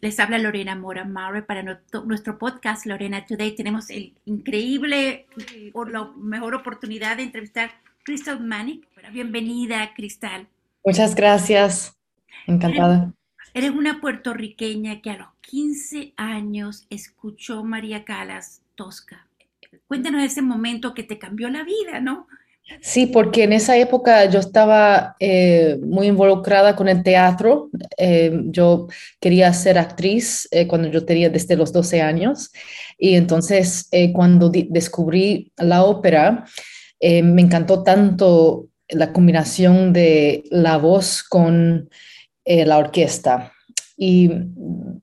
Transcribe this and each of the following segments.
Les habla Lorena Mora Maurer para nuestro podcast Lorena Today. Tenemos el increíble o la mejor oportunidad de entrevistar a Crystal Manic. Bienvenida, Cristal. Muchas gracias. Encantada. Eres una puertorriqueña que a los 15 años escuchó María Calas Tosca. Cuéntanos ese momento que te cambió la vida, ¿no? Sí, porque en esa época yo estaba eh, muy involucrada con el teatro. Eh, yo quería ser actriz eh, cuando yo tenía desde los 12 años. Y entonces cuando descubrí la ópera, me encantó tanto la combinación de la voz con la orquesta. Y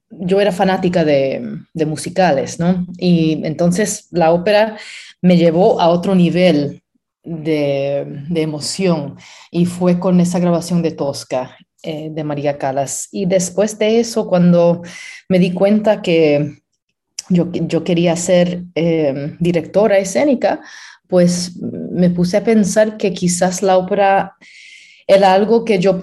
yo era fanática de, de musicales, ¿no? Y entonces la ópera me llevó a otro nivel de, emoción. Y fue con esa grabación de Tosca eh, de María Calas. Y después de eso, cuando me di cuenta que yo, yo quería ser eh, directora escénica, pues me puse a pensar que quizás la ópera era algo que yo,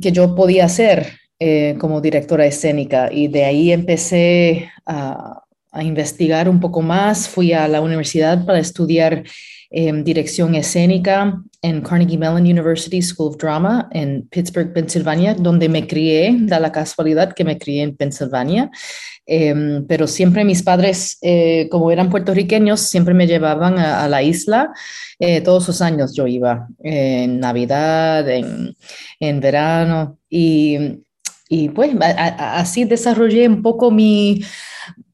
que yo podía hacer eh, como directora escénica. Y de ahí empecé a, a investigar un poco más, fui a la universidad para estudiar Em, dirección escénica en Carnegie Mellon University School of Drama en Pittsburgh, Pensilvania, donde me crié, da la casualidad que me crié en Pensilvania. Em, pero siempre mis padres, eh, como eran puertorriqueños, siempre me llevaban a, la isla. Eh, todos los años yo iba, en Navidad, en, en verano, y, y pues así desarrollé un poco mi,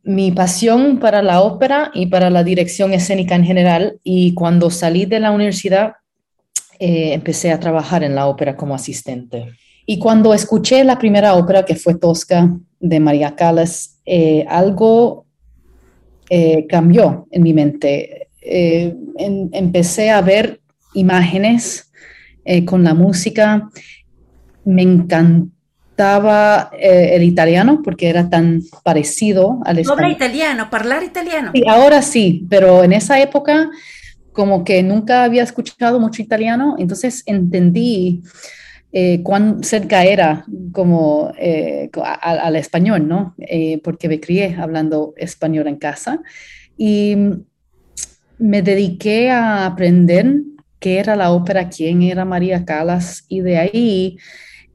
mi pasión para la ópera y para la dirección escénica en general. Y cuando salí de la universidad, eh, empecé a trabajar en la ópera como asistente. Y cuando escuché la primera ópera, que fue Tosca, de María Callas, eh, algo eh, cambió en mi mente. empecé a ver imágenes con la música. Me encantó estaba eh, el italiano porque era tan parecido al español. Habla italiano, hablar italiano. Sí, ahora sí, pero en esa época como que nunca había escuchado mucho italiano, entonces entendí eh, cuán cerca era como eh, al, español, ¿no? porque me crié hablando español en casa y me dediqué a aprender qué era la ópera, quién era María Calas y de ahí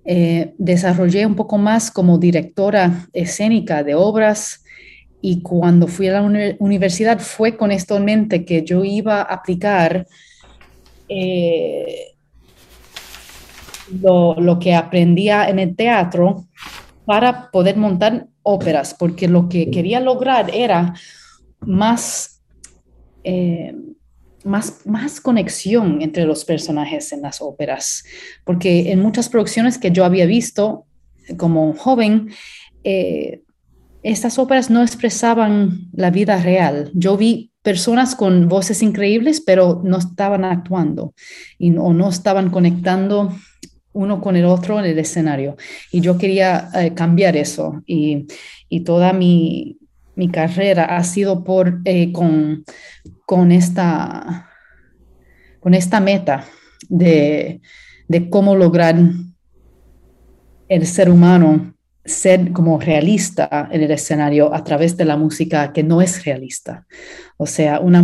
eh, desarrollé un poco más como directora escénica de obras y cuando fui a la universidad fue con esto en mente que yo iba a aplicar eh, lo, lo, que aprendía en el teatro para poder montar óperas, porque lo que quería lograr era más eh, más, más conexión entre los personajes en las óperas, porque en muchas producciones que yo había visto como joven, eh, estas óperas no expresaban la vida real. Yo vi personas con voces increíbles, pero no estaban actuando y, o no estaban conectando uno con el otro en el escenario. Y yo quería eh, cambiar eso. Y, y toda mi, mi, carrera ha sido por, eh, con, con esta, con esta meta de, cómo lograr el ser humano ser como realista en el escenario a través de la música que no es realista. O sea, una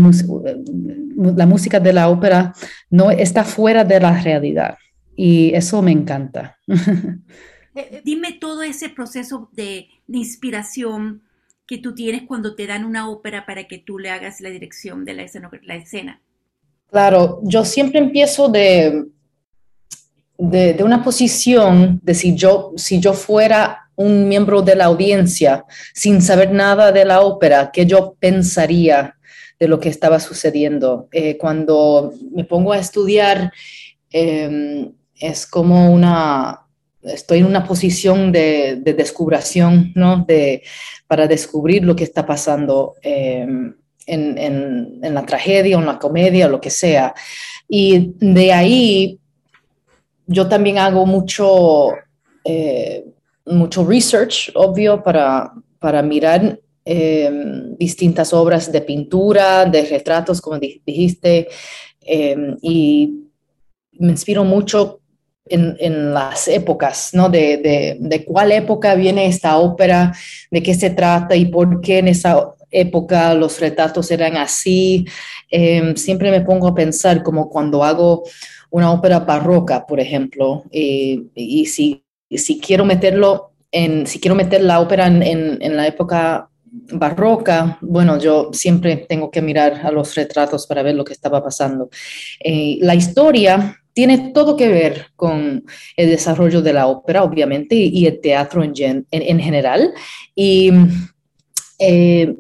la música de la ópera no está fuera de la realidad y eso me encanta. Eh, eh, dime todo ese proceso de, de, inspiración que tú tienes cuando te dan una ópera para que tú le hagas la dirección de la escena. La escena. Claro, yo siempre empiezo de, de, una posición de si yo, si yo fuera un miembro de la audiencia sin saber nada de la ópera, ¿qué yo pensaría de lo que estaba sucediendo? Eh, cuando me pongo a estudiar, em, es como una, estoy en una posición de, de descubración, ¿no? De, para descubrir lo que está pasando em, en, la tragedia en la comedia lo que sea. Y de ahí yo también hago mucho, eh, mucho research, obvio, para, para mirar em, distintas obras de pintura, de retratos, como dijiste, em, y me inspiro mucho en, las épocas, ¿no? De, de, cuál época viene esta ópera, de qué se trata y por qué en esa época los retratos eran así. Em, siempre me pongo a pensar como cuando hago una ópera barroca, por ejemplo, y si, si quiero meterlo en, si quiero meter la ópera en, en, la época barroca, bueno, yo siempre tengo que mirar a los retratos para ver lo que estaba pasando. Eh, la historia tiene todo que ver con el desarrollo de la ópera, obviamente, y, el teatro en, en, general. Y eh,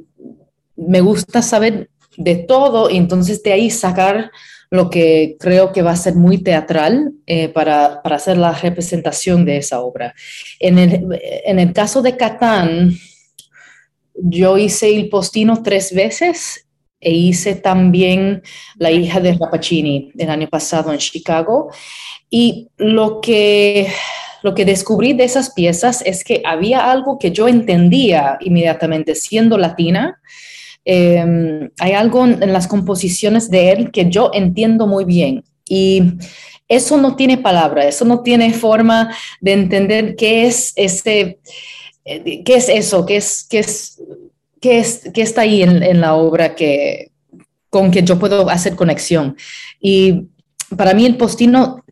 me gusta saber de todo y entonces de ahí sacar lo que creo que va a ser muy teatral eh, para, para, hacer la representación de esa obra. En el, en el caso de Catán, yo hice el postino tres veces e hice también La hija de Rapacini el año pasado en Chicago. Y lo que, lo que descubrí de esas piezas es que había algo que yo entendía inmediatamente siendo latina. Em, hay algo en, las composiciones de él que yo entiendo muy bien. Y eso no tiene palabra, eso no tiene forma de entender qué es ese, eh, qué es eso, qué es, qué es ¿qué, es, qué está ahí en, la obra que, con que yo puedo hacer conexión? Y para mí el postino,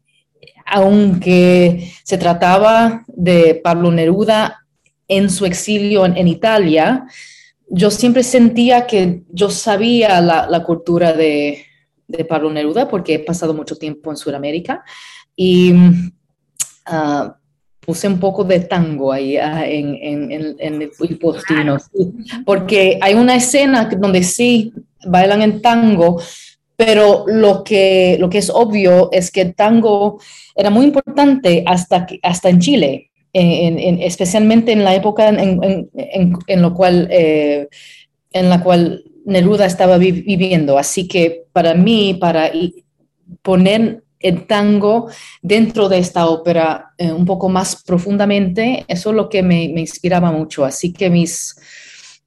aunque se trataba de Pablo Neruda en su exilio en, Italia, yo siempre sentía que yo sabía la, cultura de, Pablo Neruda porque he pasado mucho tiempo en Sudamérica y uh, puse un poco de tango ahí ah, en, en, en, el postino, porque hay una escena donde sí bailan en tango, pero lo que, lo que es obvio es que el tango era muy importante hasta, hasta en Chile, en, especialmente en la época en, en lo cual, eh, en la cual Neruda estaba viviendo. Así que para mí, para poner el tango dentro de esta ópera eh, un poco más profundamente, eso es lo que me, inspiraba mucho. Así que mis,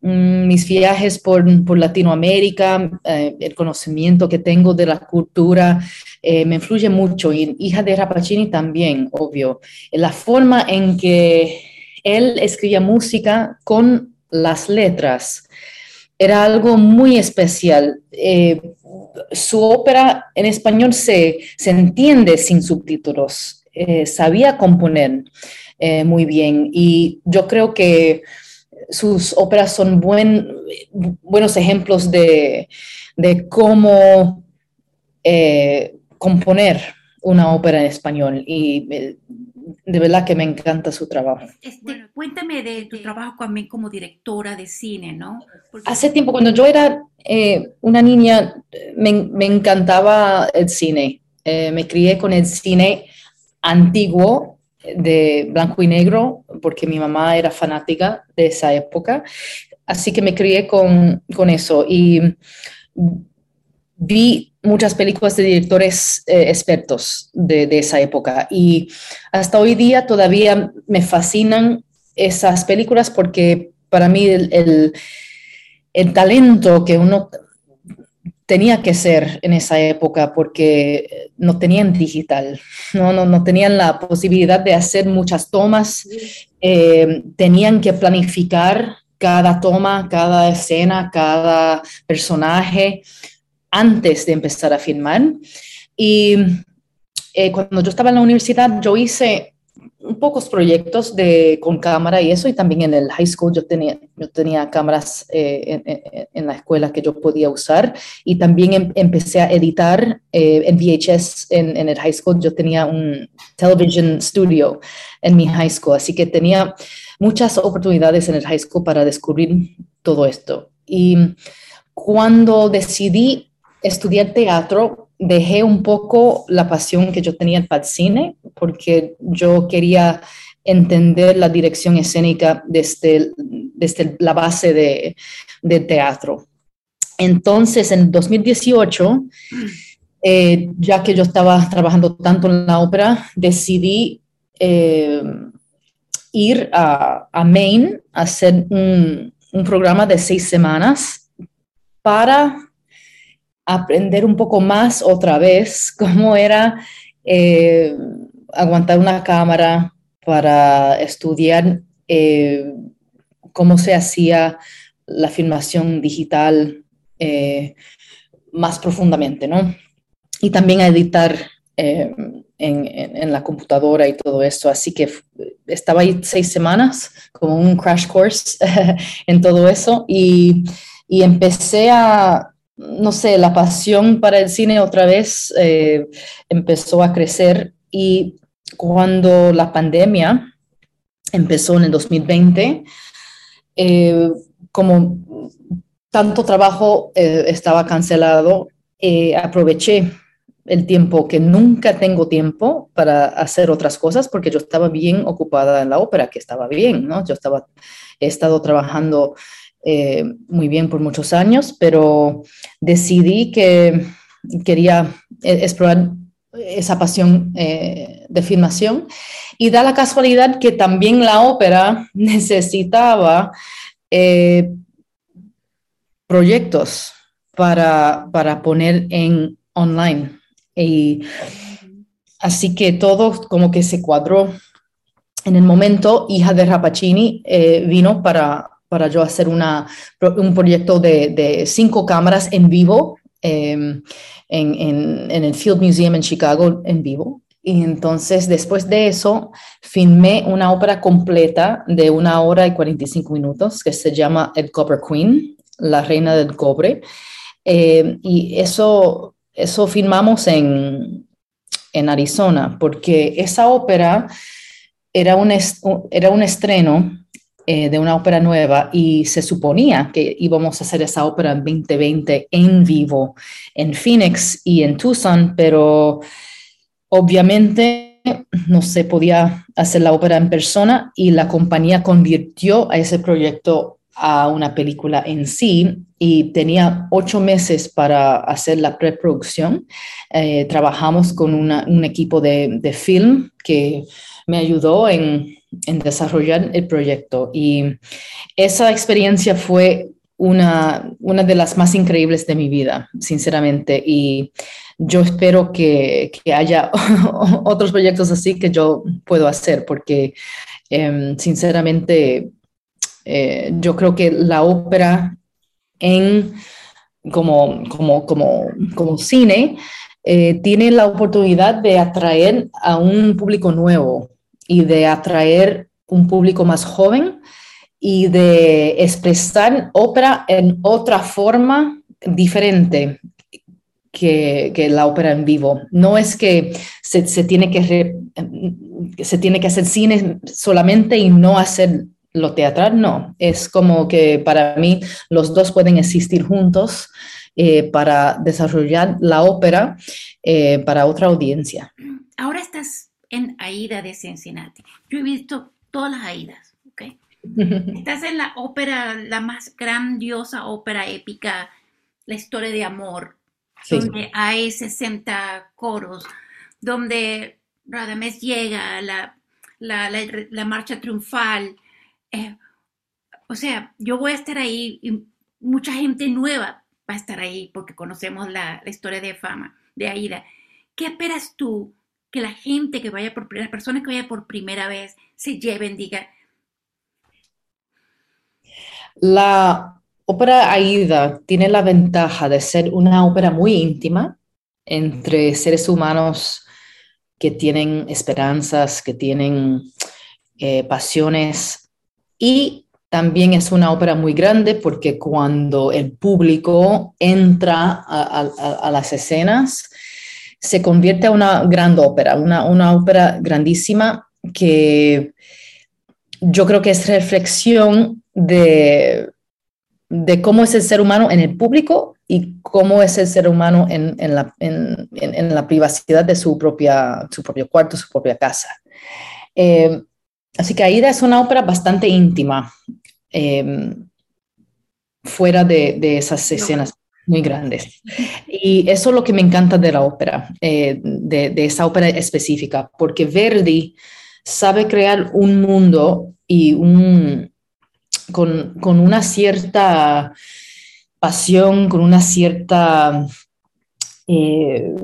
mm, mis viajes por, Latinoamérica, eh, el conocimiento que tengo de la cultura, eh, me influye mucho. Y hija de Rapacini también, obvio. La forma en que él escribía música con las letras era algo muy especial. Su ópera en español se, se entiende sin subtítulos. Eh, sabía componer eh, muy bien. Y yo creo que sus óperas son buen, buenos ejemplos de, de cómo eh, componer una ópera en español. Y de verdad que me encanta su trabajo. Este, cuéntame de tu trabajo también como directora de cine, ¿no? Hace tiempo, cuando yo era eh, una niña, me, me, encantaba el cine. Eh, me crié con el cine antiguo de blanco y negro, porque mi mamá era fanática de esa época. Así que me crié con, con eso y vi muchas películas de directores eh, expertos de, esa época y hasta hoy día todavía me fascinan esas películas porque para mí el, el, talento que uno tenía que ser en esa época porque no tenían digital, no, no, no tenían la posibilidad de hacer muchas tomas, eh, tenían que planificar cada toma, cada escena, cada personaje antes de empezar a filmar. Y eh, cuando yo estaba en la universidad, yo hice pocos proyectos de, con cámara y eso, y también en el high school yo tenía, yo tenía cámaras eh, en, la escuela que yo podía usar y también em, empecé a editar eh, en VHS en, en, el high school. Yo tenía un television studio en mi high school, así que tenía muchas oportunidades en el high school para descubrir todo esto. Y cuando decidí estudiar teatro, dejé un poco la pasión que yo tenía para el cine, porque yo quería entender la dirección escénica desde, desde la base de, de teatro. Entonces, en 2018, eh, ya que yo estaba trabajando tanto en la ópera, decidí eh, ir a, Maine a hacer un programa de seis semanas para aprender un poco más otra vez cómo era eh, aguantar una cámara, para estudiar eh, cómo se hacía la filmación digital eh, más profundamente, ¿no? Y también editar en, la computadora y todo eso. Así que estaba ahí seis semanas, como un crash course en todo eso. Y, empecé a, no sé, la pasión para el cine otra vez empezó a crecer. Y cuando la pandemia empezó en el 2020, eh, como tanto trabajo eh, estaba cancelado, eh, aproveché el tiempo que nunca tengo tiempo para hacer otras cosas porque yo estaba bien ocupada en la ópera, que estaba bien, ¿no? Yo estaba, he estado trabajando muy bien por muchos años, pero decidí que quería explorar esa pasión eh, de filmación. Y da la casualidad que también la ópera necesitaba eh, proyectos para, para, poner en online. Y así que todo como que se cuadró. En el momento, hija de Rapacini eh, vino para, para yo hacer una, un proyecto de, de cinco cámaras en vivo Em, en, el Field Museum en Chicago en vivo. Y entonces, después de eso, filmé una ópera completa de una hora y 45 minutos que se llama El Copper Queen, la reina del cobre. Em, y eso, eso filmamos en, en Arizona, porque esa ópera era un, era un estreno eh, de una ópera nueva y se suponía que íbamos a hacer esa ópera en 2020 en vivo en Phoenix y en Tucson, pero obviamente no se podía hacer la ópera en persona y la compañía convirtió a ese proyecto a una película en sí y tenía ocho meses para hacer la preproducción. Eh, trabajamos con un equipo de, de film que me ayudó en en desarrollar el proyecto. Y esa experiencia fue una, una de las más increíbles de mi vida, sinceramente. Y yo espero que, que haya otros proyectos así que yo puedo hacer, porque em, sinceramente eh, yo creo que la ópera en como, como, como, como cine eh, tiene la oportunidad de atraer a un público nuevo y de atraer un público más joven y de expresar ópera en otra forma diferente que, que, la ópera en vivo. No es que se, se tiene que se tiene que hacer cine solamente y no hacer lo teatral, no. Es como que para mí los dos pueden existir juntos eh, para desarrollar la ópera eh, para otra audiencia. Ahora estás en Aida de Cincinnati. Yo he visto todas las Aidas, ¿ok? Estás en la ópera, la más grandiosa ópera épica, la historia de amor, donde hay 60 coros, donde Radamés llega, la, la, marcha triunfal. Eh, o sea, yo voy a estar ahí y mucha gente nueva va a estar ahí porque conocemos la, la historia de fama de Aida. ¿Qué esperas tú que la gente que vaya por las personas que vayan por primera vez se lleven, diga. La ópera Aida tiene la ventaja de ser una ópera muy íntima entre seres humanos que tienen esperanzas, que tienen eh, pasiones y también es una ópera muy grande porque cuando el público entra a las escenas, se convierte en una gran ópera, una, una ópera grandísima que yo creo que es reflexión de, de cómo es el ser humano en el público y cómo es el ser humano en, en, la, en, en la, privacidad de su, propia, su propio cuarto, su propia casa. Eh, así que Aida es una ópera bastante íntima, eh, fuera de, de, esas escenas muy grandes. Y eso es lo que me encanta de la ópera, eh, de, esa ópera específica, porque Verdi sabe crear un mundo y un, con, una cierta pasión, con una cierta... Eh,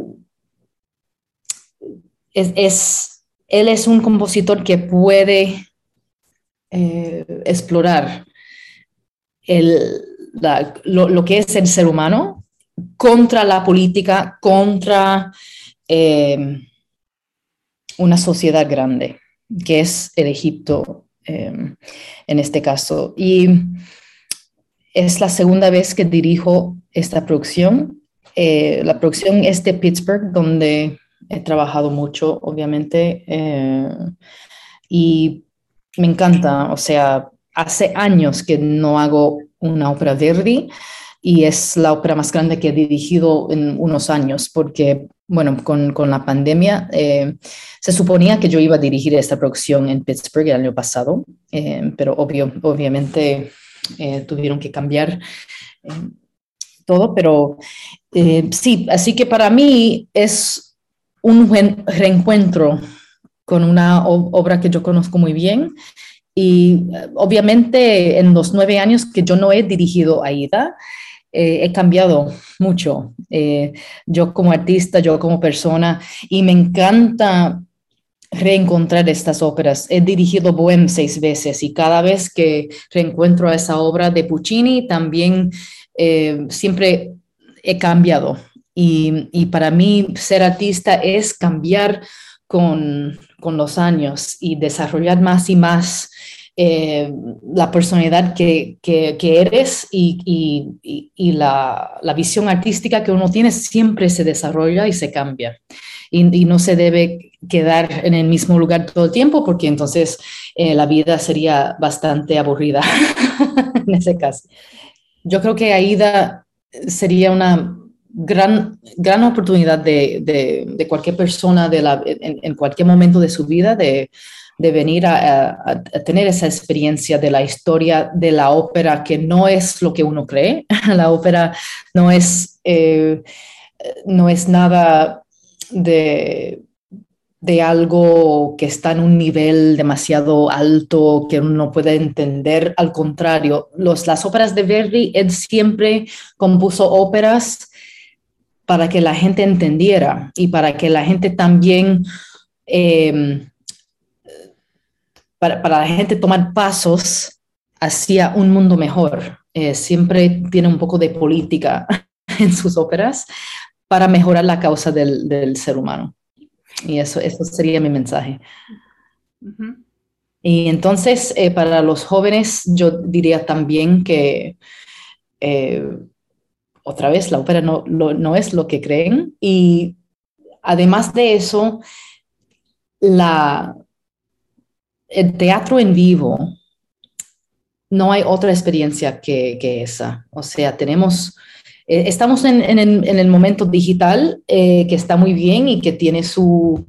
es, él es un compositor que puede eh, explorar lo, que es el ser humano contra la política, contra eh, una sociedad grande, que es el Egipto eh, en este caso. Y es la segunda vez que dirijo esta producción. la producción es de Pittsburgh, donde he trabajado mucho, obviamente, y me encanta, o sea, hace años que no hago una ópera Verdi y es la ópera más grande que he dirigido en unos años porque, bueno, con, con la pandemia eh, se suponía que yo iba a dirigir esta producción en Pittsburgh el año pasado, eh, pero obvio, obviamente eh, tuvieron que cambiar todo, pero sí, así que para mí es un reencuentro con una obra que yo conozco muy bien. Y eh, obviamente en los nueve años que yo no he dirigido AIDA, eh, he cambiado mucho. Eh, yo como artista, yo como persona, y me encanta reencontrar estas óperas. He dirigido Bohem seis veces y cada vez que reencuentro a esa obra de Puccini, también siempre he cambiado. Y, y, para mí ser artista es cambiar con, con los años y desarrollar más y más eh, la personalidad que, que, eres y, y, la, la, visión artística que uno tiene siempre se desarrolla y se cambia. Y, no se debe quedar en el mismo lugar todo el tiempo porque entonces eh, la vida sería bastante aburrida en ese caso. Yo creo que Aida sería una gran, gran oportunidad de, de, cualquier persona de la, en, cualquier momento de su vida de, de venir a, tener esa experiencia de la historia de la ópera, que no es lo que uno cree. la ópera no es, eh, no es nada de, de algo que está en un nivel demasiado alto que uno no puede entender. Al contrario, los, las óperas de Verdi, él siempre compuso óperas para que la gente entendiera y para que la gente también, em, para, la gente tomar pasos hacia un mundo mejor. Eh, siempre tiene un poco de política en sus óperas para mejorar la causa del, ser humano. Y eso, eso sería mi mensaje. Y entonces, eh, para los jóvenes, yo diría también que eh, otra vez, la ópera no, no es lo que creen. Y además de eso, la, el teatro en vivo, no hay otra experiencia que, esa. O sea, tenemos, eh, estamos en, el, momento digital eh, que está muy bien y que tiene su,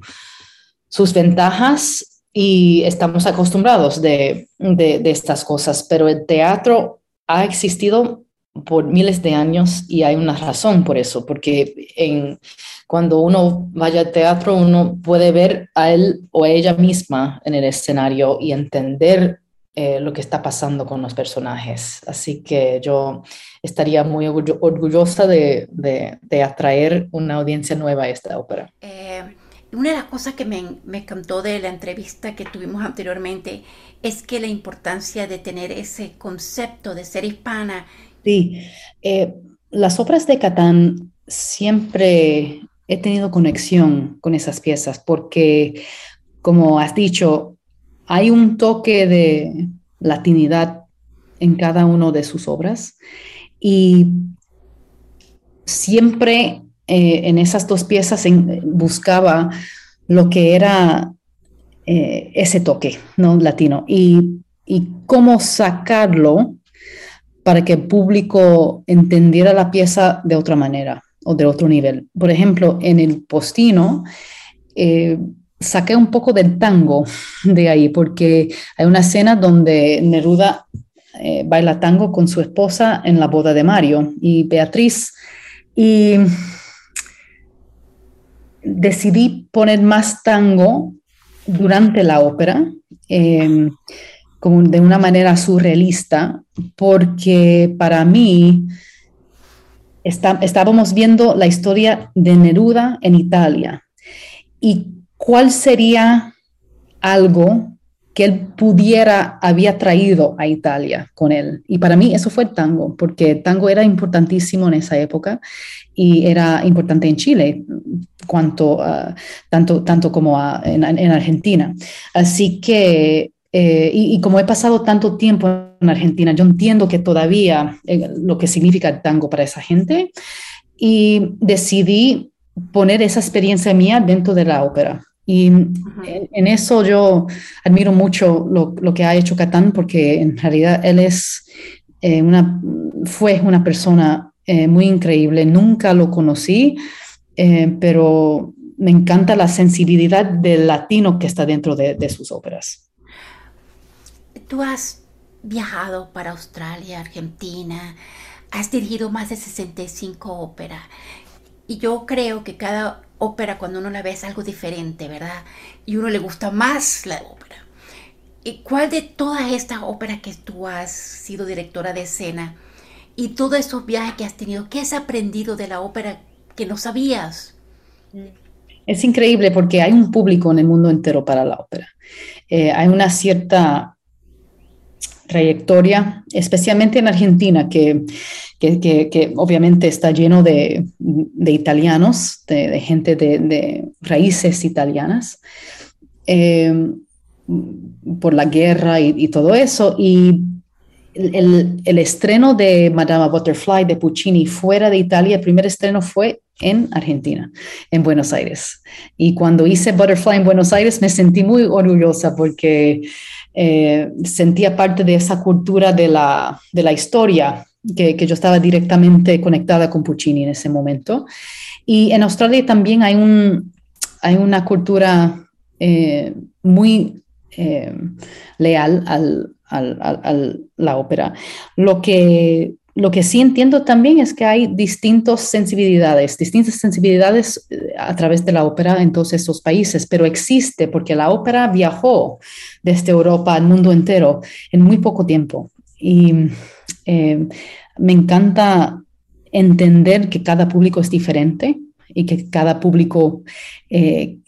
sus ventajas y estamos acostumbrados de, de, estas cosas, pero el teatro ha existido por miles de años y hay una razón por eso, porque en, cuando uno vaya al teatro uno puede ver a él o a ella misma en el escenario y entender eh, lo que está pasando con los personajes. Así que yo estaría muy orgullosa de, de, atraer una audiencia nueva a esta ópera. Eh, una de las cosas que me, me encantó de la entrevista que tuvimos anteriormente es que la importancia de tener ese concepto de ser hispana Sí, eh, las obras de Catán siempre he tenido conexión con esas piezas porque, como has dicho, hay un toque de latinidad en cada una de sus obras y siempre eh, en esas dos piezas buscaba lo que era eh, ese toque no latino. Y, y cómo sacarlo para que el público entendiera la pieza de otra manera o de otro nivel. Por ejemplo, en el postino, eh, saqué un poco del tango de ahí, porque hay una escena donde Neruda eh, baila tango con su esposa en la boda de Mario y Beatriz. Y decidí poner más tango durante la ópera. Eh, como de una manera surrealista, porque para mí estábamos viendo la historia de Neruda en Italia y cuál sería algo que él pudiera, había traído a Italia con él. Y para mí eso fue el tango, porque el tango era importantísimo en esa época y era importante en Chile, cuanto, tanto, tanto como en, Argentina. Así que, eh, y, como he pasado tanto tiempo en Argentina, yo entiendo que todavía eh, lo que significa el tango para esa gente y decidí poner esa experiencia mía dentro de la ópera. Y en, eso yo admiro mucho lo, que ha hecho Catán, porque en realidad él es eh, una, fue una persona eh, muy increíble. Nunca lo conocí, eh, pero me encanta la sensibilidad del latino que está dentro de, de sus óperas. Tú has viajado para Australia, Argentina, has dirigido más de 65 óperas. Y yo creo que cada ópera cuando uno la ve es algo diferente, ¿verdad? Y uno le gusta más la ópera. ¿Y cuál de todas estas óperas que tú has sido directora de escena y todos esos viajes que has tenido, qué has aprendido de la ópera que no sabías? Es increíble porque hay un público en el mundo entero para la ópera. Eh, hay una cierta trayectoria, especialmente en Argentina, que, que, obviamente está lleno de, italianos, de, gente de, raíces italianas, eh, por la guerra y, todo eso. Y el, el, estreno de Madama Butterfly de Puccini fuera de Italia, el primer estreno fue en Argentina, en Buenos Aires. Y cuando hice Butterfly en Buenos Aires me sentí muy orgullosa porque eh, sentía parte de esa cultura de la, de la historia, que, yo estaba directamente conectada con Puccini en ese momento. Y en Australia también hay, un, hay una cultura eh, muy eh, leal al, al, a la ópera. Lo que lo que sí entiendo también es que hay distintas sensibilidades, distintas sensibilidades eh, a través de la ópera en todos estos países, pero existe porque la ópera viajó desde Europa al mundo entero en muy poco tiempo. Y eh, me encanta entender que cada público es diferente y que cada público eh,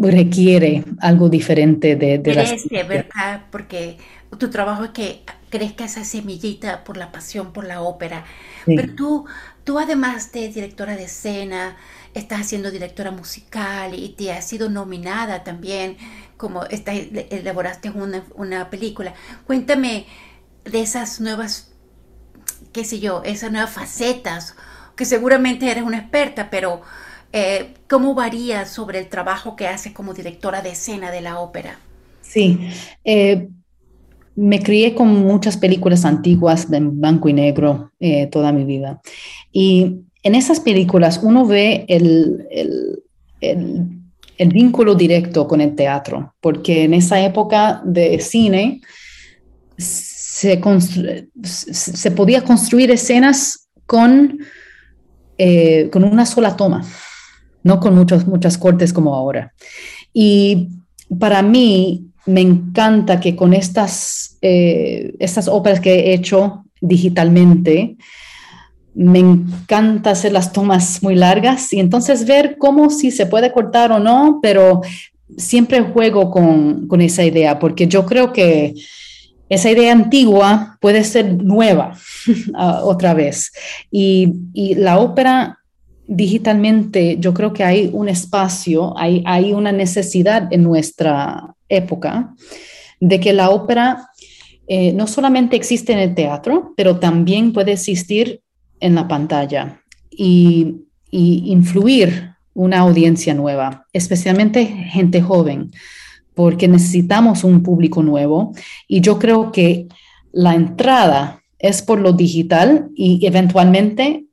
requiere algo diferente de, de ¿verdad? Porque tu trabajo es que crezca esa semillita por la pasión por la ópera. Pero tú, tú además de directora de escena, estás haciendo directora musical y te has sido nominada también, como estás, elaboraste una, una película. Cuéntame de esas nuevas, qué sé yo, esas nuevas facetas, que seguramente eres una experta, pero eh, ¿cómo varía sobre el trabajo que haces como directora de escena de la ópera? Sí, eh, me crié con muchas películas antiguas de blanco y negro eh, toda mi vida. Y en esas películas uno ve el, el, vínculo directo con el teatro, porque en esa época de cine se, se podía construir escenas con, eh, con una sola toma, no con muchos, muchas cortes como ahora. Y para mí, me encanta que con estas, eh, estas óperas que he hecho digitalmente, me encanta hacer las tomas muy largas y entonces ver cómo si se puede cortar o no, pero siempre juego con, con esa idea, porque yo creo que esa idea antigua puede ser nueva otra vez. Y, y, la ópera digitalmente, yo creo que hay un espacio, hay, hay una necesidad en nuestra época de que la ópera eh, no solamente existe en el teatro, pero también puede existir en la pantalla y, y influir una audiencia nueva, especialmente gente joven, porque necesitamos un público nuevo. Y yo creo que la entrada es por lo digital y eventualmente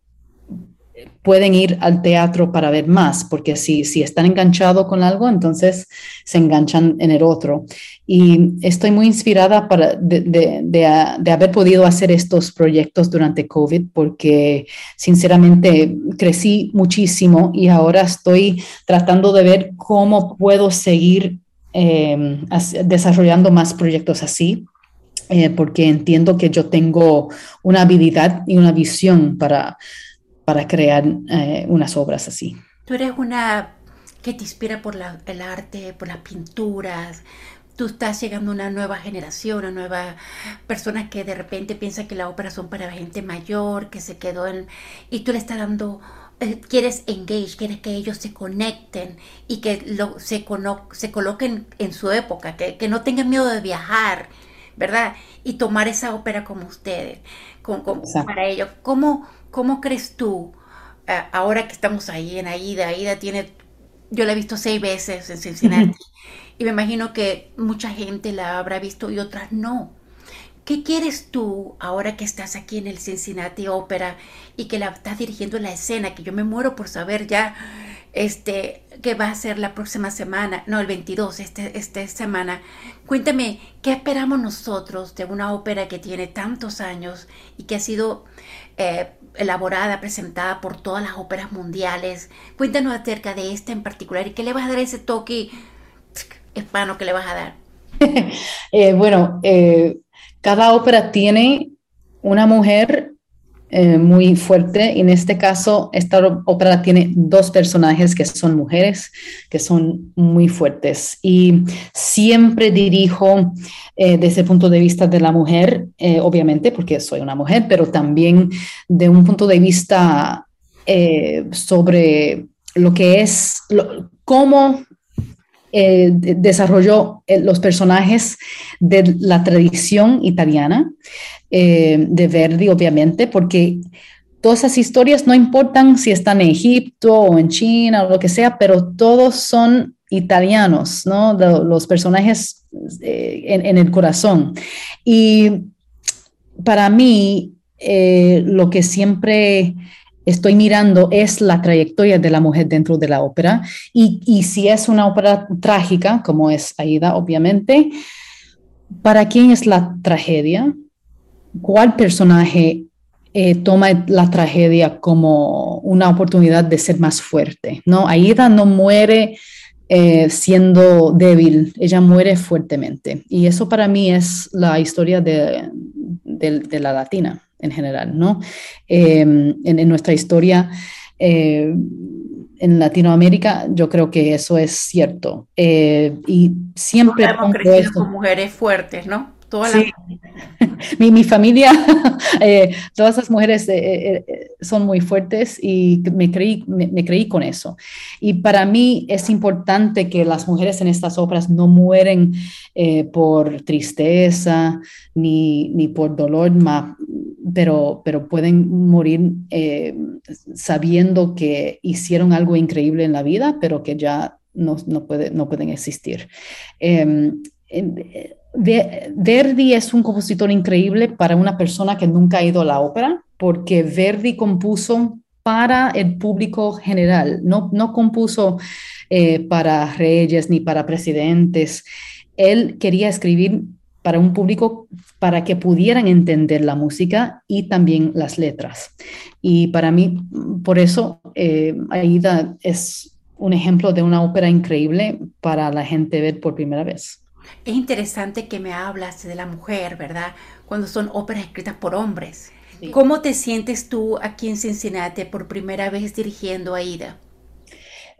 pueden ir al teatro para ver más, porque si, si están enganchados con algo, entonces se enganchan en el otro. Y estoy muy inspirada para, de, de, de, haber podido hacer estos proyectos durante COVID, porque sinceramente crecí muchísimo y ahora estoy tratando de ver cómo puedo seguir eh, desarrollando más proyectos así. Eh, porque entiendo que yo tengo una habilidad y una visión para, para crear eh, unas obras así. Tú eres una que te inspira por la, el arte, por las pinturas. tú estás llegando a una nueva generación, a nuevas personas que de repente piensan que la ópera son para gente mayor, que se quedó en... y tú le estás dando eh, quieres engage, quieres que ellos se conecten y que lo, se, se coloquen en su época, que, que, no tengan miedo de viajar, ¿verdad? Y tomar esa ópera como ustedes, con, para ellos. ¿Cómo, ¿Cómo crees tú, eh, ahora que estamos ahí en Aida, Aida tiene, yo la he visto seis veces en Cincinnati, y me imagino que mucha gente la habrá visto y otras no. ¿Qué quieres tú ahora que estás aquí en el Cincinnati Opera y que la estás dirigiendo la escena? Que yo me muero por saber ya este, qué va a ser la próxima semana, no, el 22, este, esta semana. Cuéntame, ¿qué esperamos nosotros de una ópera que tiene tantos años y que ha sido eh, elaborada, presentada por todas las óperas mundiales? Cuéntanos acerca de esta en particular y qué le vas a dar ese toque hispano que le vas a dar. eh, bueno, eh, cada ópera tiene una mujer eh, muy fuerte. Y en este caso esta ópera tiene dos personajes que son mujeres, que son muy fuertes. Y siempre dirijo eh, desde el punto de vista de la mujer, eh, obviamente porque soy una mujer, pero también de un punto de vista sobre lo que es, cómo eh, desarrolló eh, los personajes de la tradición italiana, eh, de Verdi, obviamente, porque todas esas historias no importan si están en Egipto o en China o lo que sea, pero todos son italianos, ¿no? los personajes en, el corazón. Y para mí, lo que siempre estoy mirando es la trayectoria de la mujer dentro de la ópera y, si es una ópera trágica, como es Aida, obviamente, ¿para quién es la tragedia? ¿Cuál personaje eh, toma la tragedia como una oportunidad de ser más fuerte? ¿no? Aida no muere eh, siendo débil, ella muere fuertemente. Y eso para mí es la historia de la latina en general, ¿no? Em, en, nuestra historia eh, en Latinoamérica, yo creo que eso es cierto. Eh, y siempre... Hemos crecido con mujeres fuertes, ¿no? mi, mi, familia, eh, todas esas mujeres eh, eh, son muy fuertes y me creí, me, creí con eso. Y para mí es importante que las mujeres en estas obras no mueren por tristeza ni, ni por dolor, pero, pero pueden morir sabiendo que hicieron algo increíble en la vida, pero que ya no, no, puede, no pueden existir. Em, em, Verdi es un compositor increíble para una persona que nunca ha ido a la ópera, porque Verdi compuso para el público general, no, no compuso eh, para reyes ni para presidentes. Él quería escribir para un público para que pudieran entender la música y también las letras. Y para mí, por eso, eh, Aida es un ejemplo de una ópera increíble para la gente ver por primera vez. Es interesante que me hablas de la mujer, ¿verdad? Cuando son óperas escritas por hombres. ¿Cómo te sientes tú aquí en Cincinnati por primera vez dirigiendo a Ida?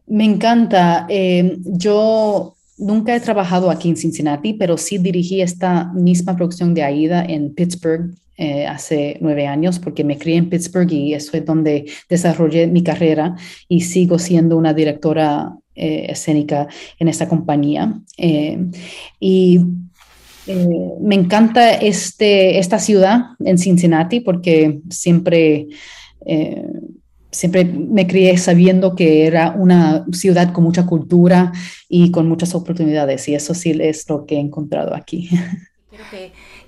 Me encanta. Eh, yo nunca he trabajado aquí en Cincinnati, pero sí dirigí esta misma producción de Aida en Pittsburgh eh, hace nueve años, porque me crié en Pittsburgh y eso es donde desarrollé mi carrera y sigo siendo una directora eh, escénica en esta compañía. Eh, y me encanta este, esta ciudad en Cincinnati porque siempre, siempre me crié sabiendo que era una ciudad con mucha cultura y con muchas oportunidades y eso sí es lo que he encontrado aquí.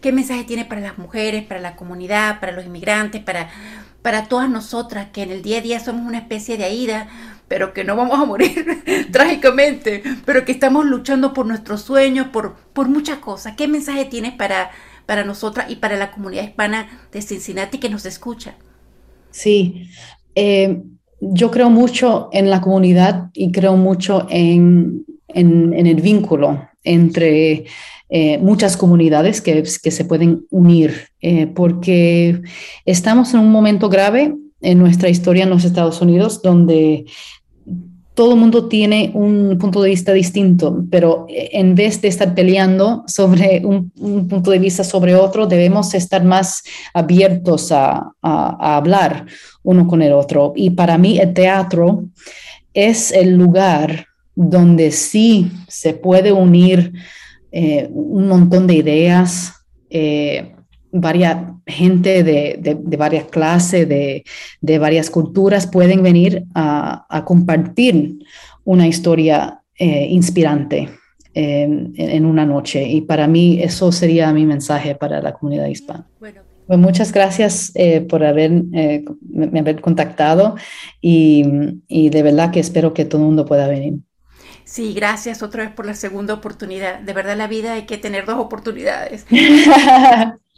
¿Qué mensaje tiene para las mujeres, para la comunidad, para los inmigrantes, para, para todas nosotras que en el día a día somos una especie de aida? pero que no vamos a morir trágicamente, pero que estamos luchando por nuestros sueños, por, por muchas cosas. ¿Qué mensaje tienes para, para nosotras y para la comunidad hispana de Cincinnati que nos escucha? Sí, eh, yo creo mucho en la comunidad y creo mucho en, el vínculo entre eh, muchas comunidades que, que, se pueden unir, eh, porque estamos en un momento grave en nuestra historia en los Estados Unidos donde todo el mundo tiene un punto de vista distinto, pero en vez de estar peleando sobre un, punto de vista sobre otro, debemos estar más abiertos a, hablar uno con el otro. Y para mí el teatro es el lugar donde sí se puede unir eh, un montón de ideas, eh, varias gente de, varias clases, de, varias culturas pueden venir a, compartir una historia eh, inspirante en, una noche. Y para mí eso sería mi mensaje para la comunidad hispana. Bueno. Pues muchas gracias eh, por haber, eh, me haber contactado y, y de verdad que espero que todo el mundo pueda venir. Sí, gracias otra vez por la segunda oportunidad. De verdad la vida hay que tener dos oportunidades.